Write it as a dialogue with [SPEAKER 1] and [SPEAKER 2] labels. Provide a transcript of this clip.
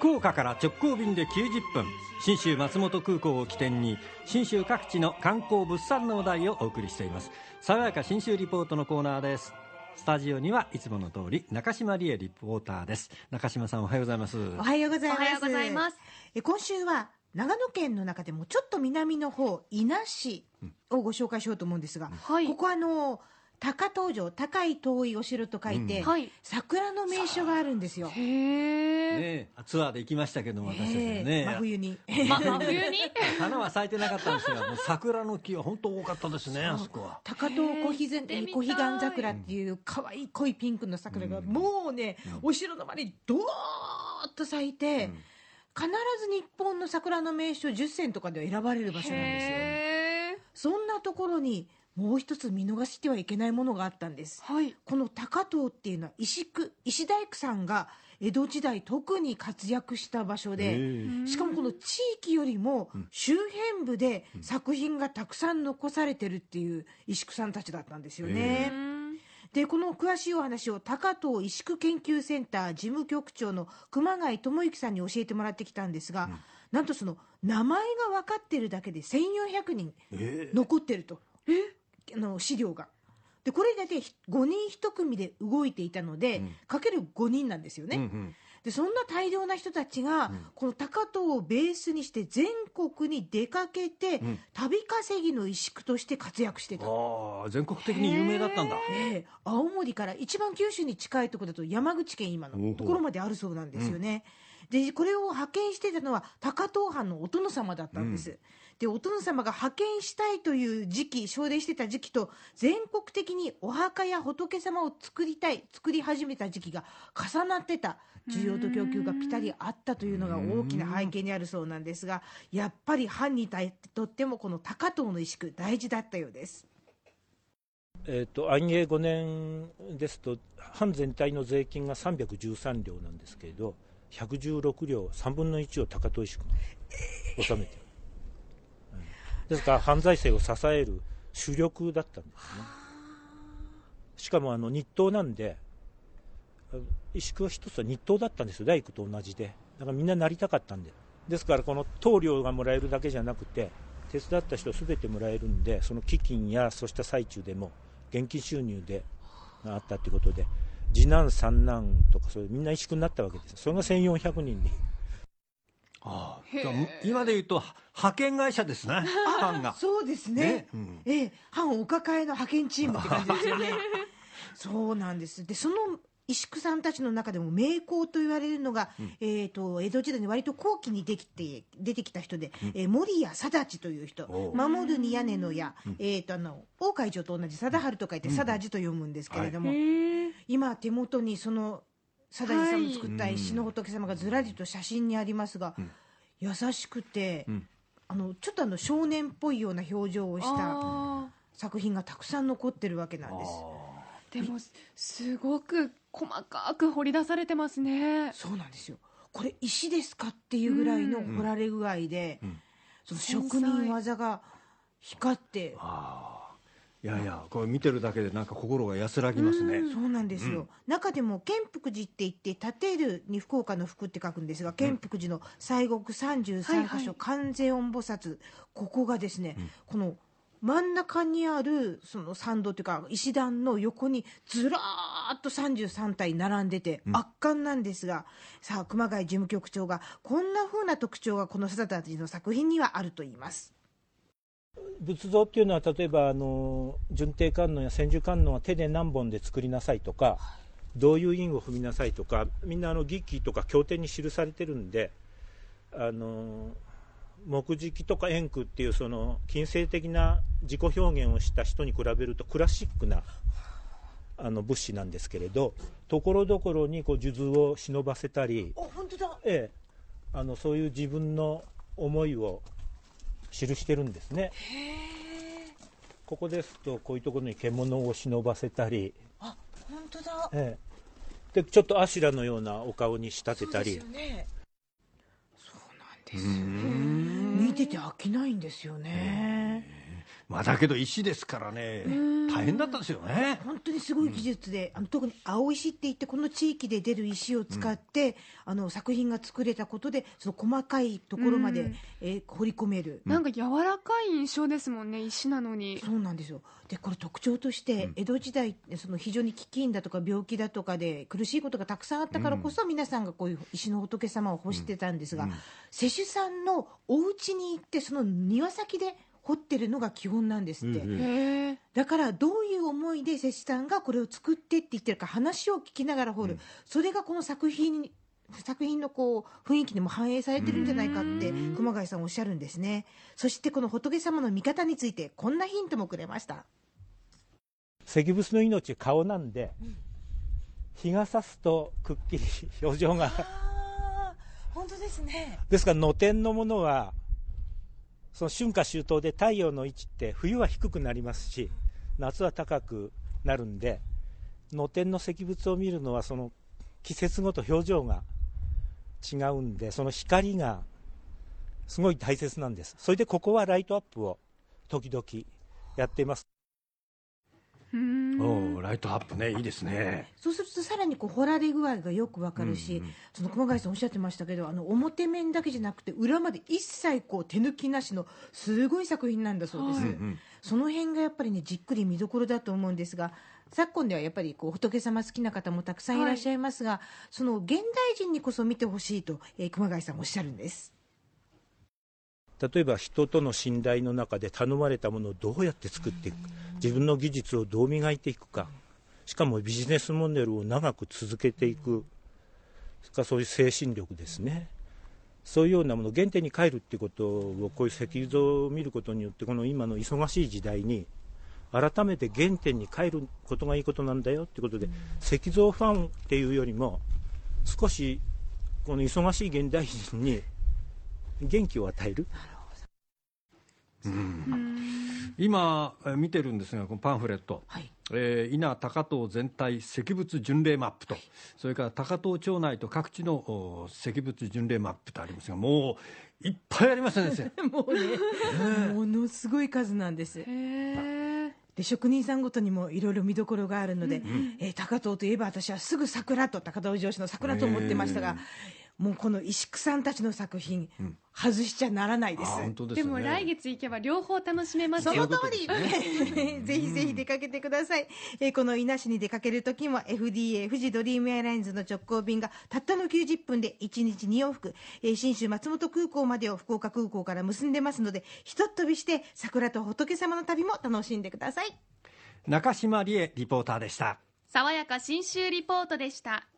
[SPEAKER 1] 福岡から直行便で90分信州松本空港を起点に信州各地の観光物産のお題をお送りしています。爽やか信州リポートのコーナーです。スタジオにはいつもの通り中島理恵リポーターです。中島さんおはようございます。
[SPEAKER 2] おはようございます。
[SPEAKER 3] おはようございます。
[SPEAKER 2] え今週は長野県の中でもちょっと南の方伊那市をご紹介しようと思うんですが、
[SPEAKER 3] はい。
[SPEAKER 2] ここはあの高遠城高い遠いお城と書いて、
[SPEAKER 3] はい。
[SPEAKER 2] 桜の名所があるんですよ。
[SPEAKER 3] へえ、
[SPEAKER 1] ねツアーで行きましたけども私たちね。
[SPEAKER 2] 真冬に。
[SPEAKER 3] ま、真冬に？
[SPEAKER 1] 花は咲いてなかったんですがもう桜の木は本当多かったですねあそこは。
[SPEAKER 2] 高遠小ひ
[SPEAKER 3] へえ行ってみたい
[SPEAKER 2] 小彼岸桜っていう可愛い濃いピンクの桜がもうね、お城の周りにドーッと咲いて、必ず日本の桜の名所10選とかでは選ばれる場所なんですよ。
[SPEAKER 3] へえ
[SPEAKER 2] そんなところにもう一つ見逃してはいけないものがあったんです。
[SPEAKER 3] はい。
[SPEAKER 2] この高遠っていうのは石工石大工さんが江戸時代特に活躍した場所で、
[SPEAKER 1] え。
[SPEAKER 2] しかもこの地域よりも周辺部で作品がたくさん残されてるっていう石工さんたちだったんですよね。
[SPEAKER 3] うん
[SPEAKER 2] でこの詳しいお話を高遠石工研究センター事務局長の熊谷智之さんに教えてもらってきたんですが、なんとその名前が分かってるだけで1400人
[SPEAKER 1] え
[SPEAKER 2] 残ってると、あの資料が。でこれ大体5人1組で動いていたので、かける5人なんですよね。
[SPEAKER 1] うんうん
[SPEAKER 2] でそんな大量な人たちが、この高遠をベースにして全国に出かけて、
[SPEAKER 1] ん
[SPEAKER 2] 旅稼ぎの石工として活躍してた。
[SPEAKER 1] ああ全国的に有名だったんだ
[SPEAKER 2] ええ青森から一番九州に近いところだと山口県今のところまであるそうなんですよね。でこれを派遣してたのは高遠藩のお殿様だったんです。でお殿様が派遣したいという時期奨励してた時期と全国的にお墓や仏様を作りたい作り始めた時期が重なってた需要と供給がぴたりあったというのが大きな背景にあるそうなんですがやっぱり藩にとってもこの高遠の石工大事だったようです。
[SPEAKER 4] えー、と安永5年ですと藩全体の税金が313両なんですけれど116両3分の1を高遠石区が納めてる、うん。ですから犯罪性を支える主力だったんですね。しかもあの日当なんで石工は一つは日当だったんですよ。大工と同じで。だからみんななりたかったんで。ですからこの棟梁がもらえるだけじゃなくて手伝った人すべてもらえるんでその基金やそうした最中でも現金収入でがあったということで次男三男とかそういうみんな石工になったわけですそれが1400人に
[SPEAKER 1] ああ。今で言うと派遣会社ですね。藩が。
[SPEAKER 2] そうですね。
[SPEAKER 1] ね。うん。
[SPEAKER 2] ええ、藩お抱えの派遣チームって感じですよね。そうなんです。でその石工さんたちの中でも名工と言われるのが、えー、と江戸時代に割と後期にできて出てきた人で、えー森谷貞治という人。守るに屋根の屋、えー、とあの大海城と同じ貞治と書いて貞治と読むんですけれども、今手元にその貞治さんの作った石の仏様がずらりと写真にありますが、優しくて、
[SPEAKER 1] ん。
[SPEAKER 2] あのちょっとあの少年っぽいような表情をした
[SPEAKER 3] あ
[SPEAKER 2] 作品がたくさん残ってるわけなんです。
[SPEAKER 3] ーでもすすごく細かく掘り出されてますね。
[SPEAKER 2] そうなんですよ。これ石ですかっていうぐらいの掘られ具合で、その職人技が光って。
[SPEAKER 1] ああ。いやいやこれ見てるだけでなんか心が安らぎますね。
[SPEAKER 2] そうなんですよ、中でも建福寺って言って立てるに福岡の福って書くんですが建福寺の西国33
[SPEAKER 3] はいはい。
[SPEAKER 2] 箇所観世音菩薩ここがですね、この真ん中にあるその参道というか石段の横にずらーっと33体並んでて圧巻なんですが、さあ熊谷事務局長がこんな風な特徴がこの貞たちの作品にはあると言います。
[SPEAKER 4] 仏像っていうのは例えばあの順帝観音や千手観音は手で何本で作りなさいとかどういう印を踏みなさいとかみんなあの儀器とか経典に記されてるんであの木喰とか円空っていうその近世的な自己表現をした人に比べるとクラシックなあの物資なんですけれどところどころにこう数珠を忍ばせたり、
[SPEAKER 2] お本当だ。
[SPEAKER 4] ええ、あのそういう自分の思いを記してるんですね。ここですとこういうところに獣を忍ばせたり、
[SPEAKER 2] あ本当だ。
[SPEAKER 4] ええ、でちょっとアシュラのようなお顔に仕立てたり。
[SPEAKER 2] そうですよね。そうなん。ですよ見てて飽きないんですよね、
[SPEAKER 1] まあ、だけど石ですからね大変だったですよね。
[SPEAKER 2] 本当にすごい技術で、あの特に青石って言ってこの地域で出る石を使って、あの作品が作れたことでその細かいところまで、
[SPEAKER 3] うん。
[SPEAKER 2] えー掘り込める。
[SPEAKER 3] なんか柔らかい印象ですもんね石なのに。
[SPEAKER 2] そうなんですよ。でこれ特徴として、江戸時代その非常に飢饉だとか病気だとかで苦しいことがたくさんあったからこそ、皆さんがこういう石の仏様を欲してたんですが、施主さんのお家に行ってその庭先で掘ってるのが基本なんですって、
[SPEAKER 1] うん
[SPEAKER 2] だからどういう思いで施主さんがこれを作ってって言ってるか話を聞きながら掘る、それがこの作品に作品のこう雰囲気にも反映されてるんじゃないかって熊谷さんおっしゃるんですね。そしてこの仏様の見方についてこんなヒントもくれました。
[SPEAKER 4] 石仏の命は顔なんで、日が差すとくっきり表情が。
[SPEAKER 2] 本当ですね。
[SPEAKER 4] ですから野天のものはその春夏秋冬で太陽の位置って冬は低くなりますし夏は高くなるんで野天の石仏を見るのはその季節ごと表情が違うんでその光がすごい大切なんです。それでここはライトアップを時々やっています。
[SPEAKER 3] うーん
[SPEAKER 1] ライトアップね。いいですね。
[SPEAKER 2] そうするとさらにこう掘られ具合がよくわかるし、
[SPEAKER 1] うん。うん
[SPEAKER 2] その熊谷さんおっしゃってましたけどあの表面だけじゃなくて裏まで一切こう手抜きなしのすごい作品なんだそうです、
[SPEAKER 3] はい
[SPEAKER 1] うん。
[SPEAKER 2] その辺がやっぱりねじっくり見どころだと思うんですが昨今ではやっぱりこう仏様好きな方もたくさんいらっしゃいますが、その現代人にこそ見てほしいと、えー熊谷さんおっしゃるんです
[SPEAKER 4] 例えば人との信頼の中で頼まれたものをどうやって作っていく自分の技術をどう磨いていくかしかもビジネスモデルを長く続けていくそれからそういう精神力ですね。そういうようなもの原点に帰るっていうことをこういう石像を見ることによってこの今の忙しい時代に改めて原点に帰ることがいいことなんだよってことで、石像ファンっていうよりも少しこの忙しい現代人に元気を与える。
[SPEAKER 1] 今えー見てるんですがこのパンフレット、
[SPEAKER 2] はい。
[SPEAKER 1] えー、稲高遠全体石仏巡礼マップと、それから高遠町内と各地のお石仏巡礼マップとありますがもういっぱいありますね先生。
[SPEAKER 2] もうね。ものすごい数なんです。で職人さんごとにもいろいろ見どころがあるので、えー高遠といえば私はすぐ桜と高遠城市の桜と思ってましたが、もうこの石工さんたちの作品、外しちゃならないです。
[SPEAKER 1] ですね。
[SPEAKER 3] も来月行けば両方楽しめますよ。
[SPEAKER 2] その通り、ぜひぜひ出かけてください、えーこの伊那市に出かける時も FDA 富士ドリームエアラインズの直行便がたったの90分で1日2往復、えー信州松本空港までを福岡空港から結んでますのでひとっ飛びして桜と仏様の旅も楽しんでください。
[SPEAKER 1] 中島理恵リポーターでした。
[SPEAKER 3] 爽やか新州リポートでした